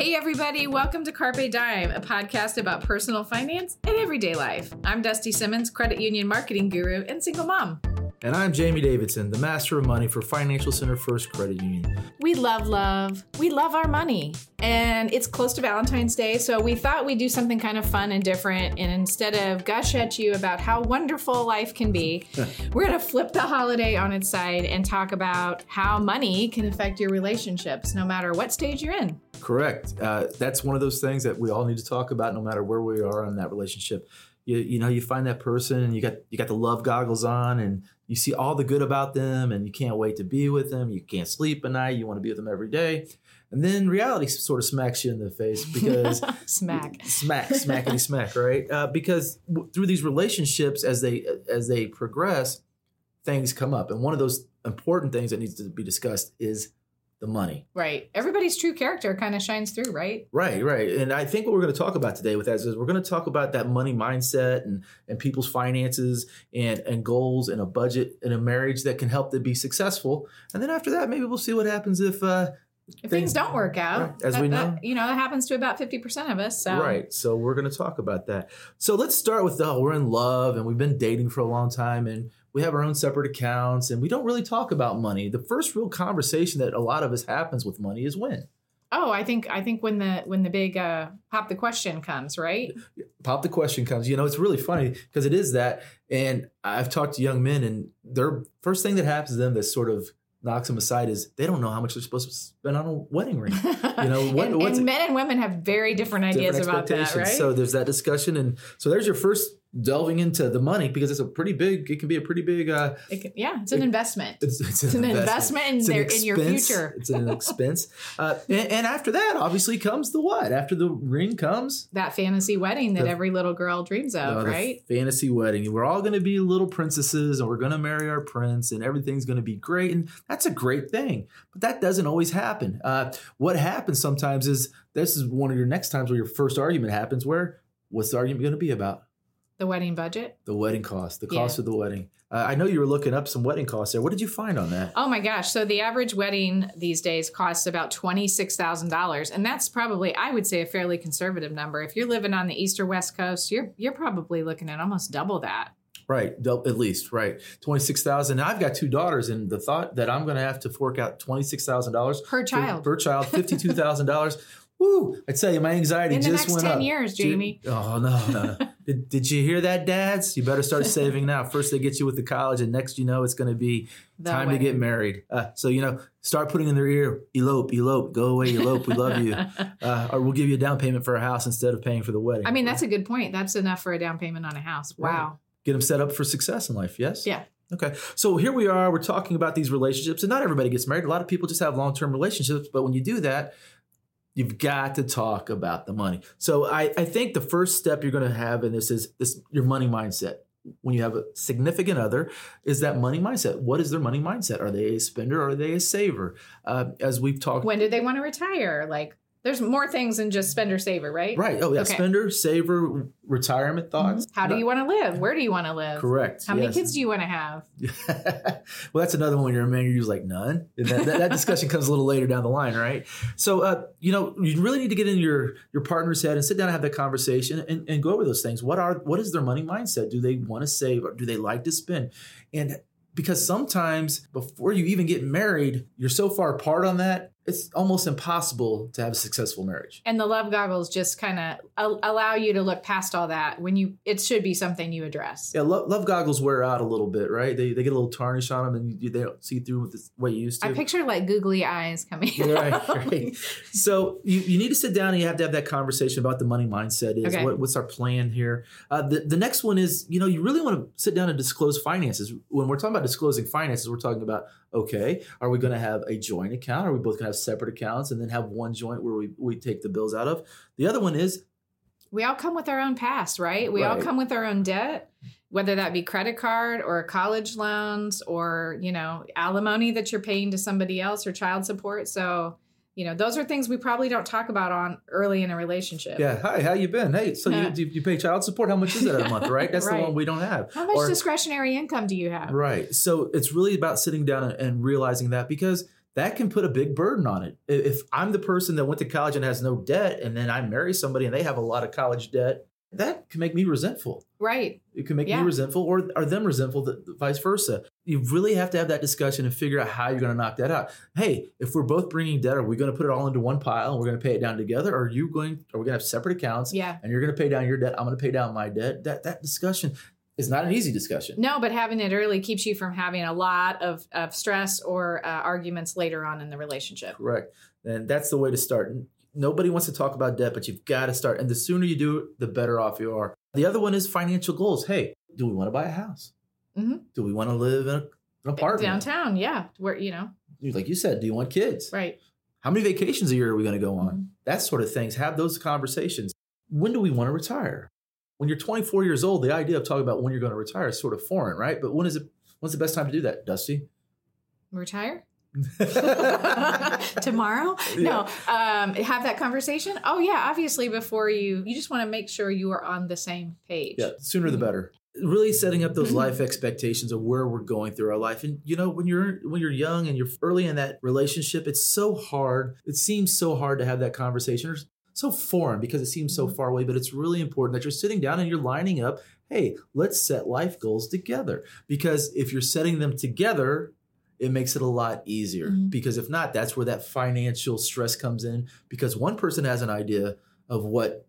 Hey, everybody, welcome to Carpe Dime, a podcast about personal finance and everyday life. I'm Dusty Simmons, credit union marketing guru and single mom. And I'm Jamie Davidson, the master of money for Financial Center First Credit Union. We love love. We love our money. And it's close to Valentine's Day, so we thought we'd do something kind of fun and different. And instead of gush at you about how wonderful life can be, we're going to flip the holiday on its side and talk about how money can affect your relationships, no matter what stage you're in. Correct. Uh, that's one of those things that we all need to talk about, no matter where we are in that relationship. You, you know, you find that person, and you got you got the love goggles on, and you see all the good about them, and you can't wait to be with them. You can't sleep at night. You want to be with them every day, and then reality sort of smacks you in the face because smack, smack, smackety smack, right? Uh, because w- through these relationships, as they as they progress, things come up, and one of those important things that needs to be discussed is the money. Right. Everybody's true character kind of shines through, right? Right, right. And I think what we're going to talk about today with that is we're going to talk about that money mindset and and people's finances and and goals and a budget and a marriage that can help them be successful. And then after that, maybe we'll see what happens if uh if things, things don't work out. Right, as that, we know, that, you know, that happens to about 50% of us. So. Right. So we're going to talk about that. So let's start with oh, we're in love and we've been dating for a long time and we have our own separate accounts and we don't really talk about money. The first real conversation that a lot of us happens with money is when. Oh, I think I think when the when the big uh, pop the question comes, right? Pop the question comes. You know, it's really funny because it is that. And I've talked to young men, and their first thing that happens to them that sort of knocks them aside is they don't know how much they're supposed to spend on a wedding ring. You know, what, and, and men and women have very different ideas different about that, right? So there's that discussion, and so there's your first delving into the money because it's a pretty big it can be a pretty big uh it can, yeah it's an it, investment. it's, it's, it's an, an, investment, investment in, their, in your future. It's an expense. Uh and, and, after that obviously comes the what? After the ring comes that fantasy wedding that the, every little girl dreams of uh, right? fantasy wedding. We're all going to be little princesses and we're going to marry our prince and everything's going to be great. And that's a great thing but that doesn't always happen. Uh what happens sometimes is this is one of your next times where your first argument happens where what's the argument going to be about the wedding budget? The wedding cost, the cost yeah. of the wedding. Uh, I know you were looking up some wedding costs there. What did you find on that? Oh my gosh. So the average wedding these days costs about $26,000. And that's probably, I would say, a fairly conservative number. If you're living on the east or west coast, you're, you're probably looking at almost double that. Right, at least, right. 26000 I've got two daughters, and the thought that I'm going to have to fork out $26,000 per child. Per, per child, $52,000. Woo! I tell you, my anxiety In just went up 10 up. years, Jamie. Oh, no, no, no. did, did you hear that, dads? You better start saving now. First, they get you with the college, and next, you know, it's going to be the time to get married. Uh, so, you know, start putting in their ear, elope, elope, go away, elope, we love you. Uh, or we'll give you a down payment for a house instead of paying for the wedding. I mean, that's a good point. That's enough for a down payment on a house. Wow. Right. Get them set up for success in life, yes? Yeah. Okay. So here we are. We're talking about these relationships, and not everybody gets married. A lot of people just have long term relationships. But when you do that, You've got to talk about the money. So I, I think the first step you're going to have in this is this your money mindset. When you have a significant other, is that money mindset? What is their money mindset? Are they a spender? Are they a saver? Uh, as we've talked, when do they want to retire? Like there's more things than just spender saver, right? Right. Oh yeah, okay. spender, saver, retirement thoughts. How do you want to live? Where do you want to live? Correct. How yes. many kids do you want to have? well, that's another one. When you're a man, you're like none. That, that, that, discussion comes a little later down the line, right? So, uh, you know, you really need to get in your your partner's head and sit down and have that conversation and, and go over those things. What are what is their money mindset? Do they want to save or do they like to spend? And because sometimes before you even get married, you're so far apart on that it's almost impossible to have a successful marriage. And the love goggles just kind of allow you to look past all that when you it should be something you address. Yeah, love, love goggles wear out a little bit, right? They, they get a little tarnish on them and you, they don't see through with what you used to. I picture like googly eyes coming. right, right. So you, you need to sit down and you have to have that conversation about the money mindset is okay. what, what's our plan here. Uh, the, the next one is, you know, you really want to sit down and disclose finances. When we're talking about disclosing finances, we're talking about okay, are we going to have a joint account? Are we both going to have separate accounts and then have one joint where we, we take the bills out of? The other one is we all come with our own past, right? We right. all come with our own debt, whether that be credit card or college loans or, you know, alimony that you're paying to somebody else or child support. So, you know those are things we probably don't talk about on early in a relationship yeah hi how you been hey so you, you pay child support how much is that a month right that's right. the one we don't have how much or, discretionary income do you have right so it's really about sitting down and realizing that because that can put a big burden on it. If I'm the person that went to college and has no debt, and then I marry somebody and they have a lot of college debt, that can make me resentful. Right. It can make Yeah. me resentful or, or them resentful, th- vice versa. You really have to have that discussion and figure out how you're going to knock that out. Hey, if we're both bringing debt, are we going to put it all into one pile and we're going to pay it down together? Or are you going, are we going to have separate accounts Yeah. and you're going to pay down your debt? I'm going to pay down my debt. That, that discussion is not an easy discussion. No, but having it early keeps you from having a lot of, of stress or uh, arguments later on in the relationship. Correct. And that's the way to start. Nobody wants to talk about debt, but you've got to start. And the sooner you do it, the better off you are. The other one is financial goals. Hey, do we want to buy a house? Mhm. Do we want to live in a, an apartment? Downtown, yeah. Where, you know, Like you said, do you want kids? right. How many vacations a year are we going to go on? Mhm. That sort of things. Have those conversations. When do we want to retire? When you're 24 years old, the idea of talking about when you're going to retire is sort of foreign, right? But when is it? When's the best time to do that, Dusty? Retire? tomorrow no um have that conversation oh yeah obviously before you you just want to make sure you are on the same page Yeah, sooner the better. Really setting up those life expectations of where we're going through our life. And you know, when you're when you're young and you're early in that relationship, it's so hard. It seems so hard to have that conversation. So foreign because it seems so far away, but it's really important that you're sitting down and you're lining up, hey, let's set life goals together. Because if you're setting them together, it makes it a lot easier. Mhm. Because if not, that's where that financial stress comes in. Because one person has an idea of what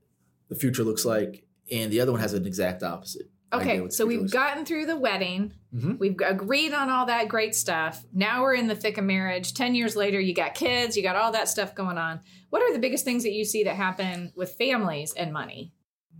the future looks like, and the other one has an exact opposite. Okay so we've gotten through the wedding. Mhm. we've agreed on all that great stuff. Now we're in the thick of marriage. 10 years later you got kids you got all that stuff going on. What are the biggest things that you see that happen with families and money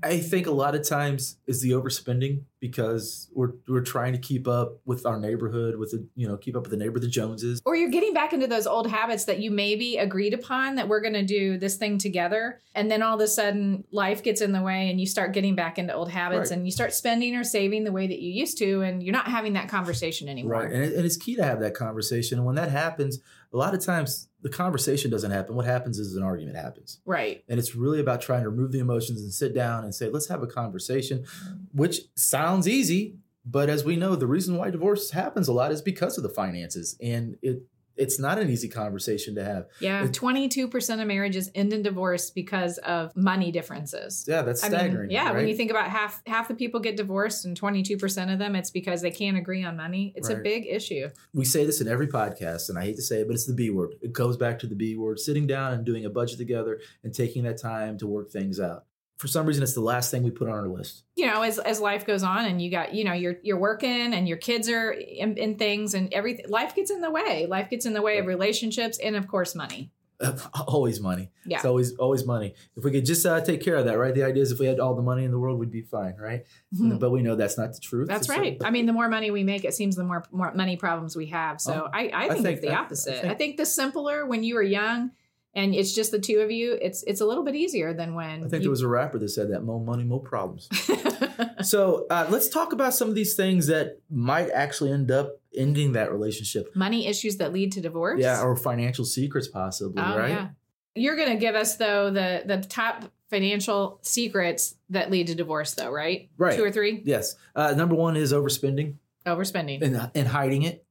I think a lot of times is the overspending because we're we're trying to keep up with our neighborhood, with the you know keep up with the neighbor, the Joneses. or you're getting back into those old habits that you maybe agreed upon that we're going to do this thing together and then all of a sudden life gets in the way and you start getting back into old habits Right. and you start spending or saving the way that you used to and you're not having that conversation anymore Right, and, it, and it's key to have that conversation. And when that happens, a lot of times the conversation doesn't happen. What happens is an argument happens. right And it's really about trying to remove the emotions and sit down and say, let's have a conversation, which sounds easy. But as we know, the reason why divorce happens a lot is because of the finances. And it it's not an easy conversation to have. yeah 22% of marriages end in divorce because of money differences Yeah, that's I staggering. mean, yeah, when you think about half half the people get divorced and 22% of them it's because they can't agree on money. It's a big issue. we say this in every podcast, and I hate to say it, but it's the B word. It goes back to the B word sitting down and doing a budget together and taking that time to work things out. For some reason, it's the last thing we put on our list. you know as as life goes on and you got you know you're you're working and your kids are in, in things and everything life gets in the way life gets in the way of relationships and of course money always money. Yeah. It's always always money. If we could just uh, take care of that, right? The idea is if we had all the money in the world, we'd be fine, right? Mhm. But we know that's not the truth. that's So- right i mean the more money we make it seems the more more money problems we have so Oh, i i think, think it's the I opposite I think- think, the simpler when you were young and it's just the two of you it's it's a little bit easier than when I think you, there was a rapper that said that more money, more problems. so uh, let's talk about some of these things that might actually end up ending that relationship. money issues that lead to divorce Yeah, or financial secrets, possibly, Oh right? yeah. You're gonna give us though the the top financial secrets that lead to divorce though, right? Right. Two or three? Yes. Uh, number one is overspending Overspending. and, and hiding it.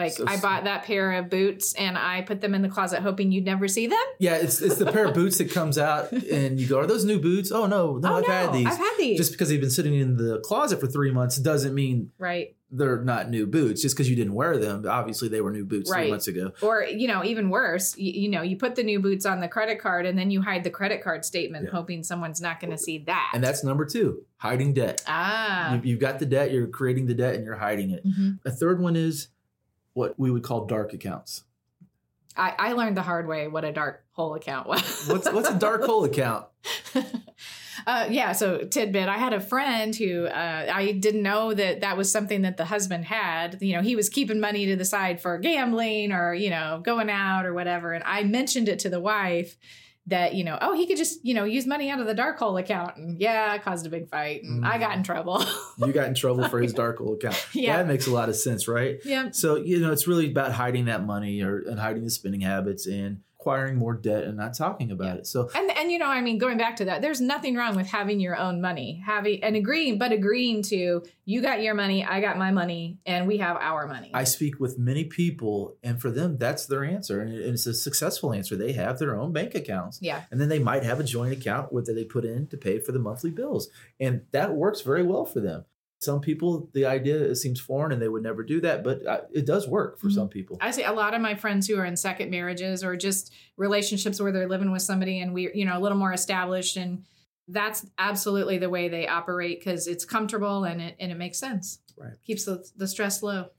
Like so- I bought that pair of boots and I put them in the closet hoping you'd never see them. Yeah, it's it's the pair of boots that comes out and you go, are those new boots? Oh no, no, oh I've no, had these. I've had these. Just because they've been sitting in the closet for three months doesn't mean right. they're not new boots. Just because you didn't wear them, obviously they were new boots three months ago. Or, you know, even worse, you, you know, you put the new boots on the credit card and then you hide the credit card statement Yeah. hoping someone's not going to see that. And that's number two, hiding debt. ah. You, you've got the debt, you're creating the debt, and you're hiding it. Mhm. A third one is what we would call dark accounts. I, I learned the hard way what a dark hole account was. What's what's a dark hole account? uh, yeah, so tidbit. I had a friend who uh, I didn't know that that was something that the husband had. You know, he was keeping money to the side for gambling or you know going out or whatever. And I mentioned it to the wife that you know, oh, he could just you know use money out of the dark hole account. And yeah, it caused a big fight, and I got in mm. trouble. You got in trouble for his dark hole account. Yeah. That makes a lot of sense, right? yeah, So, you know, it's really about hiding that money or and hiding the spending habits. And acquiring more debt and not talking about Yeah. it. So And and you know, I mean, going back to that, there's nothing wrong with having your own money, having and agreeing, but agreeing to you got your money, I got my money, and we have our money. I speak with many people, and for them, that's their answer, and it's a successful answer. They have their own bank accounts, yeah, and then they might have a joint account where they put in to pay for the monthly bills, and that works very well for them. Some people, the idea seems foreign, and they would never do that, but uh, it does work for Mhm. some people. I see a lot of my friends who are in second marriages or just relationships where they're living with somebody and we, you know, a little more established, and that's absolutely the way they operate because it's comfortable and it and it makes sense. Right. keeps the the stress low.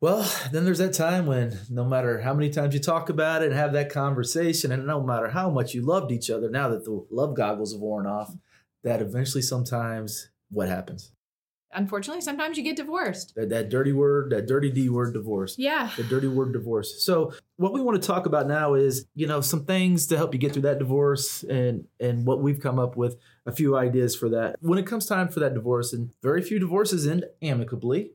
Well, then there's that time when no matter how many times you talk about it and have that conversation, and no matter how much you loved each other, now that the love goggles have worn off, that eventually sometimes what happens? Unfortunately, sometimes you get divorced. That, that dirty word, that dirty D word, divorce. Yeah. The dirty word divorce. So what we want to talk about now is, you know, some things to help you get through that divorce and and what we've come up with a few ideas for that. When it comes time for that divorce, and very few divorces end amicably,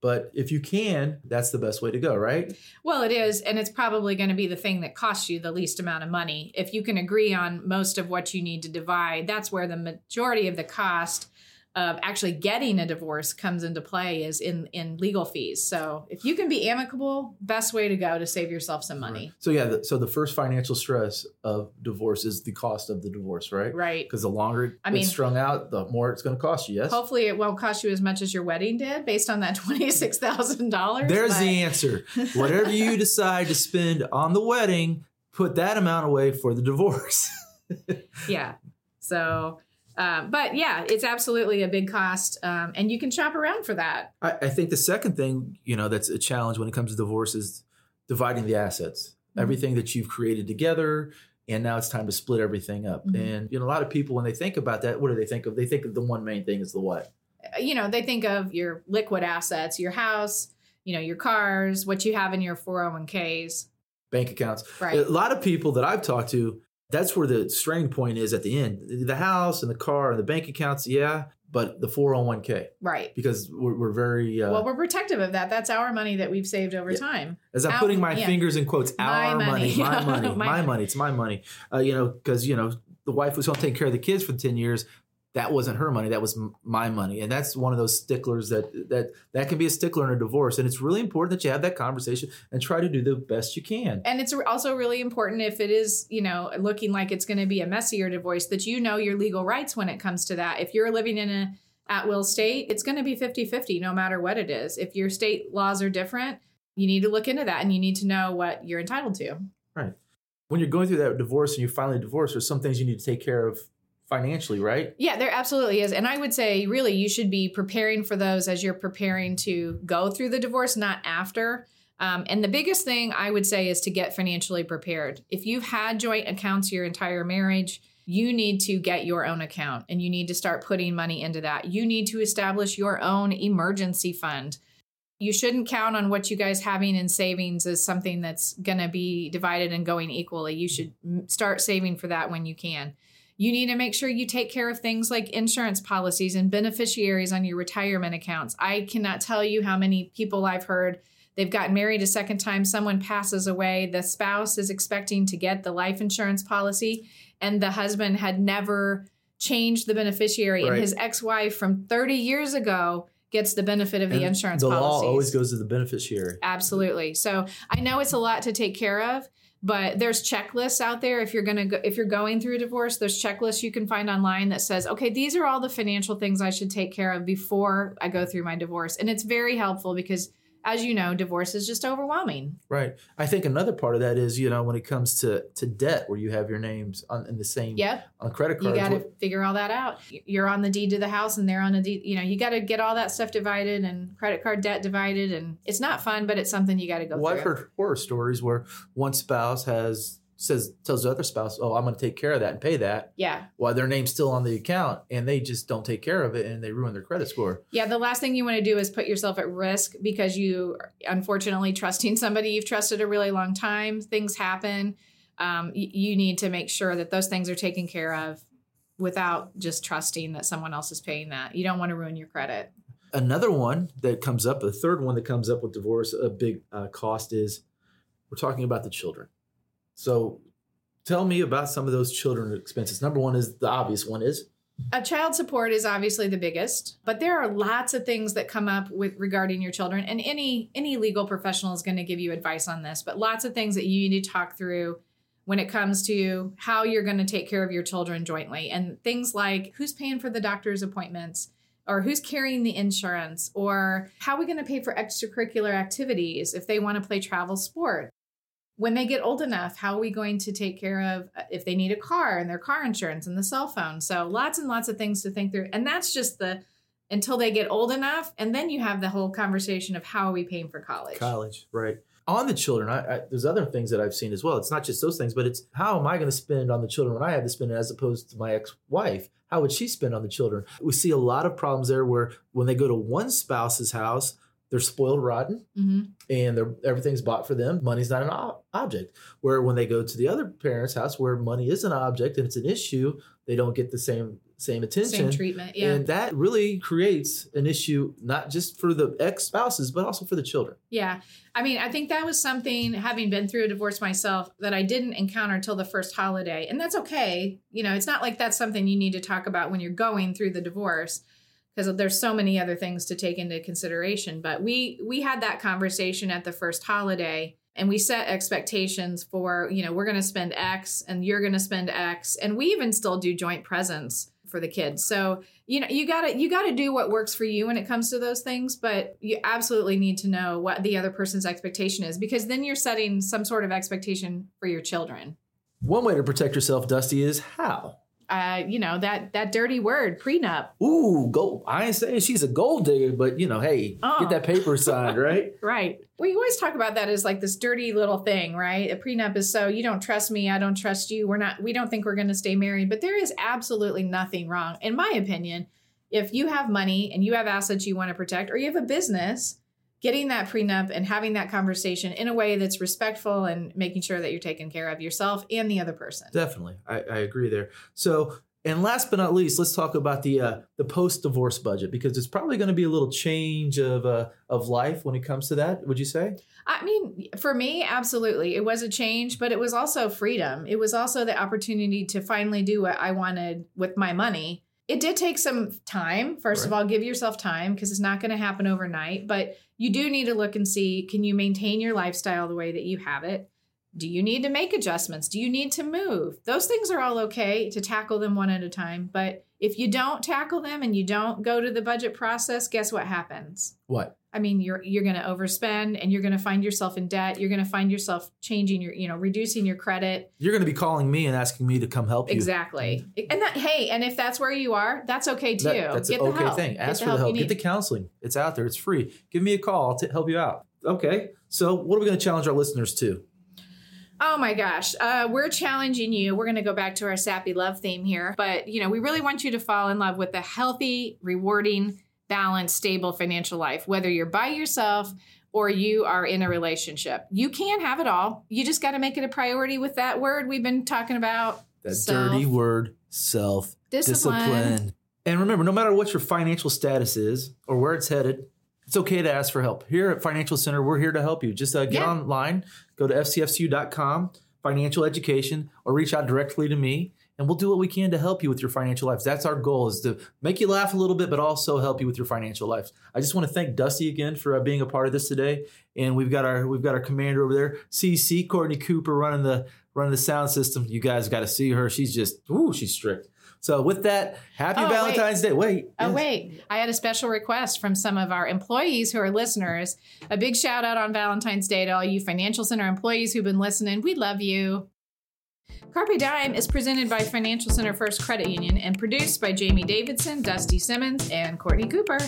but if you can, that's the best way to go, right? Well, it is, and it's probably going to be the thing that costs you the least amount of money. If you can agree on most of what you need to divide, that's where the majority of the cost of actually getting a divorce comes into play is in in legal fees. So, if you can be amicable, best way to go to save yourself some money. So yeah, the, so the first financial stress of divorce is the cost of the divorce, right? Right. Because the longer I it's mean- strung out, the more it's going to cost you. Yes. Hopefully, it won't cost you as much as your wedding did, based on that twenty six thousand dollars. There's the answer. Whatever you decide to spend on the wedding, put that amount away for the divorce. yeah. So, uh, but yeah, it's absolutely a big cost, um, and you can shop around for that. I, I think the second thing, you know, that's a challenge when it comes to divorce is dividing the assets. Mhm. Everything that you've created together, and now it's time to split everything up. Mhm. And you know, a lot of people when they think about that, what do they think of? They think of the one main thing is the what? Uh, You know, they think of your liquid assets, your house, you know, your cars, what you have in your 401ks. Bank accounts. Right. A lot of people that I've talked to, that's where the straying point is at the end. The house and the car and the bank accounts, yeah, but the 401k Right. because we're, we're very uh, well, we're protective of that. That's our money that we've saved over Yeah. time. as I'm putting my yeah. fingers in quotes, My our money, money. my money, My my, money. money. It's my money. Uh, you know, because you know the wife was going to take care of the kids for ten years. That wasn't her money. That was my money, and that's one of those sticklers that that that can be a stickler in a divorce. And it's really important that you have that conversation and try to do the best you can. And it's also really important if it is, you know, looking like it's going to be a messier divorce that you know your legal rights when it comes to that. If you're living in a at will state, it's going to be 50-50 no matter what it is. If your state laws are different, you need to look into that and you need to know what you're entitled to. Right. When you're going through that divorce and you're finally divorced, there's some things you need to take care of financially, right? Yeah, there absolutely is. And I would say, really, you should be preparing for those as you're preparing to go through the divorce, not after. Um, and the biggest thing I would say is to get financially prepared. If you've had joint accounts your entire marriage, you need to get your own account and you need to start putting money into that. You need to establish your own emergency fund. You shouldn't count on what you guys having in savings as something that's going to be divided and going equally. You should start saving for that when you can. You need to make sure you take care of things like insurance policies and beneficiaries on your retirement accounts. I cannot tell you how many people I've heard they've gotten married a second time, someone passes away, the spouse is expecting to get the life insurance policy, and the husband had never changed the beneficiary, and his ex wife from 30 years ago gets the benefit of the And insurance The policies. law always goes to the beneficiary. Absolutely. So I know it's a lot to take care of, but there's checklists out there. If you're gonna go, if you're going through a divorce, there's checklists you can find online that says, okay, these are all the financial things I should take care of before I go through my divorce, and it's very helpful because, as you know, divorce is just overwhelming. Right. I think another part of that is, you know, when it comes to to debt, where you have your names on in the same Yep, on credit card. you got to figure all that out. You're on the deed to the house, and they're on the deed. You know, you got to get all that stuff divided and credit card debt divided, and it's not fun, but it's something you got to go well, I've heard horror stories where one spouse has says tells the other spouse, "Oh, I'm going to take care of that and pay that," yeah, while their name's still on the account, and they just don't take care of it, and they ruin their credit score. Yeah, the last thing you want to do is put yourself at risk because you, unfortunately, trusting somebody you've trusted a really long time. Things happen. Um, y- you need to make sure that those things are taken care of without just trusting that someone else is paying that. You don't want to ruin your credit. Another one that comes up, the third one that comes up with divorce, a big uh, cost is we're talking about the children. So tell me about some of those children expenses. Number one is the obvious one is a child support is obviously the biggest but there are lots of things that come up with regarding your children and any any legal professional is going to give you advice on this but lots of things that you need to talk through when it comes to how you're going to take care of your children jointly and things like who's paying for the doctor's appointments or who's carrying the insurance or how are we going to pay for extracurricular activities if they want to play travel sport when they get old enough, how are we going to take care of uh, if they need a car and their car insurance and the cell phone? So lots and lots of things to think through. And that's just the until they get old enough. And then you have the whole conversation of how are we paying for college? College, right. On the children, I, I, there's other things that I've seen as well. It's not just those things, but it's how am I going to spend on the children when I have to spend it as opposed to my ex-wife? How would she spend on the children? We see a lot of problems there where when they go to one spouse's house, they're spoiled rotten mm-hmm. and everything's bought for them. Money's not an o- object. Where when they go to the other parent's house where money is an object and it's an issue they don't get the same same attention. Same treatment yeah. And that really creates an issue not just for the ex-spouses but also for the children. Yeah. I mean i think that was something having been through a divorce myself that i didn't encounter until the first holiday. And that's okay. You know it's not like that's something you need to talk about when you're going through the divorce because there's so many other things to take into consideration but we we had that conversation at the first holiday and we set expectations for you know we're going to spend x and you're going to spend x and we even still do joint presents for the kids. So you know you got to you got to do what works for you when it comes to those things but you absolutely need to know what the other person's expectation is because then you're setting some sort of expectation for your children. One way to protect yourself dusty is how uh, you know that that dirty word prenup. Ooh, go! I ain't saying she's a gold digger, but you know, hey, oh. get that paper signed, right? right. We always talk about that as like this dirty little thing, right? A prenup is so you don't trust me, I don't trust you. We're not. We don't think we're going to stay married, but there is absolutely nothing wrong, in my opinion. If you have money and you have assets you want to protect, or you have a business, getting that prenup and having that conversation in a way that's respectful and making sure that you're taking care of yourself and the other person. Definitely, I, I agree there. So, and last but not least, let's talk about the uh, the post divorce budget because it's probably going to be a little change of uh, of life when it comes to that. Would you say? I mean, for me, absolutely, it was a change, but it was also freedom. It was also the opportunity to finally do what I wanted with my money. It did take some time. First right. of all, give yourself time because it's not going to happen overnight, but you do need to look and see can you maintain your lifestyle the way that you have it? Do you need to make adjustments? Do you need to move? Those things are all okay to tackle them one at a time. But if you don't tackle them and you don't go to the budget process, guess what happens? What? I mean, you're you're going to overspend and you're going to find yourself in debt. You're going to find yourself changing your, you know, reducing your credit. You're going to be calling me and asking me to come help you. Exactly. And that hey, and if that's where you are, that's okay too. That, that's Get an okay help. thing. Ask Get for the help. Get the counseling. It's out there. It's free. Give me a call. I'll t- help you out. Okay. So, what are we going to challenge our listeners to? Oh my gosh. Uh, we're challenging you. We're going to go back to our sappy love theme here. But, you know, we really want you to fall in love with a healthy, rewarding, balanced, stable financial life, whether you're by yourself or you are in a relationship. You can have it all. You just got to make it a priority with that word we've been talking about. That self. dirty word, self discipline. And remember, no matter what your financial status is or where it's headed, it's okay to ask for help. Here at Financial Center, we're here to help you. Just uh, get yeah. online, go to fcfcu.com, financial education, or reach out directly to me and we'll do what we can to help you with your financial lives. That's our goal is to make you laugh a little bit, but also help you with your financial lives. I just want to thank Dusty again for uh, being a part of this today. And we've got our we've got our commander over there, CC Courtney Cooper, running the running the sound system. You guys got to see her. She's just ooh, she's strict. So with that, happy oh, Valentine's wait. Day. Wait. Oh yes. wait, I had a special request from some of our employees who are listeners. A big shout out on Valentine's Day to all you Financial Center employees who've been listening. We love you. Carpe Dime is presented by Financial Center First Credit Union and produced by Jamie Davidson, Dusty Simmons, and Courtney Cooper.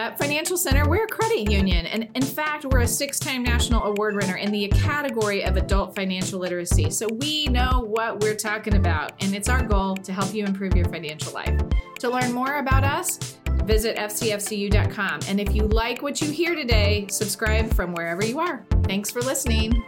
At Financial Center, we're a credit union, and in fact, we're a six time national award winner in the category of adult financial literacy. So we know what we're talking about, and it's our goal to help you improve your financial life. To learn more about us, visit fcfcu.com. And if you like what you hear today, subscribe from wherever you are. Thanks for listening.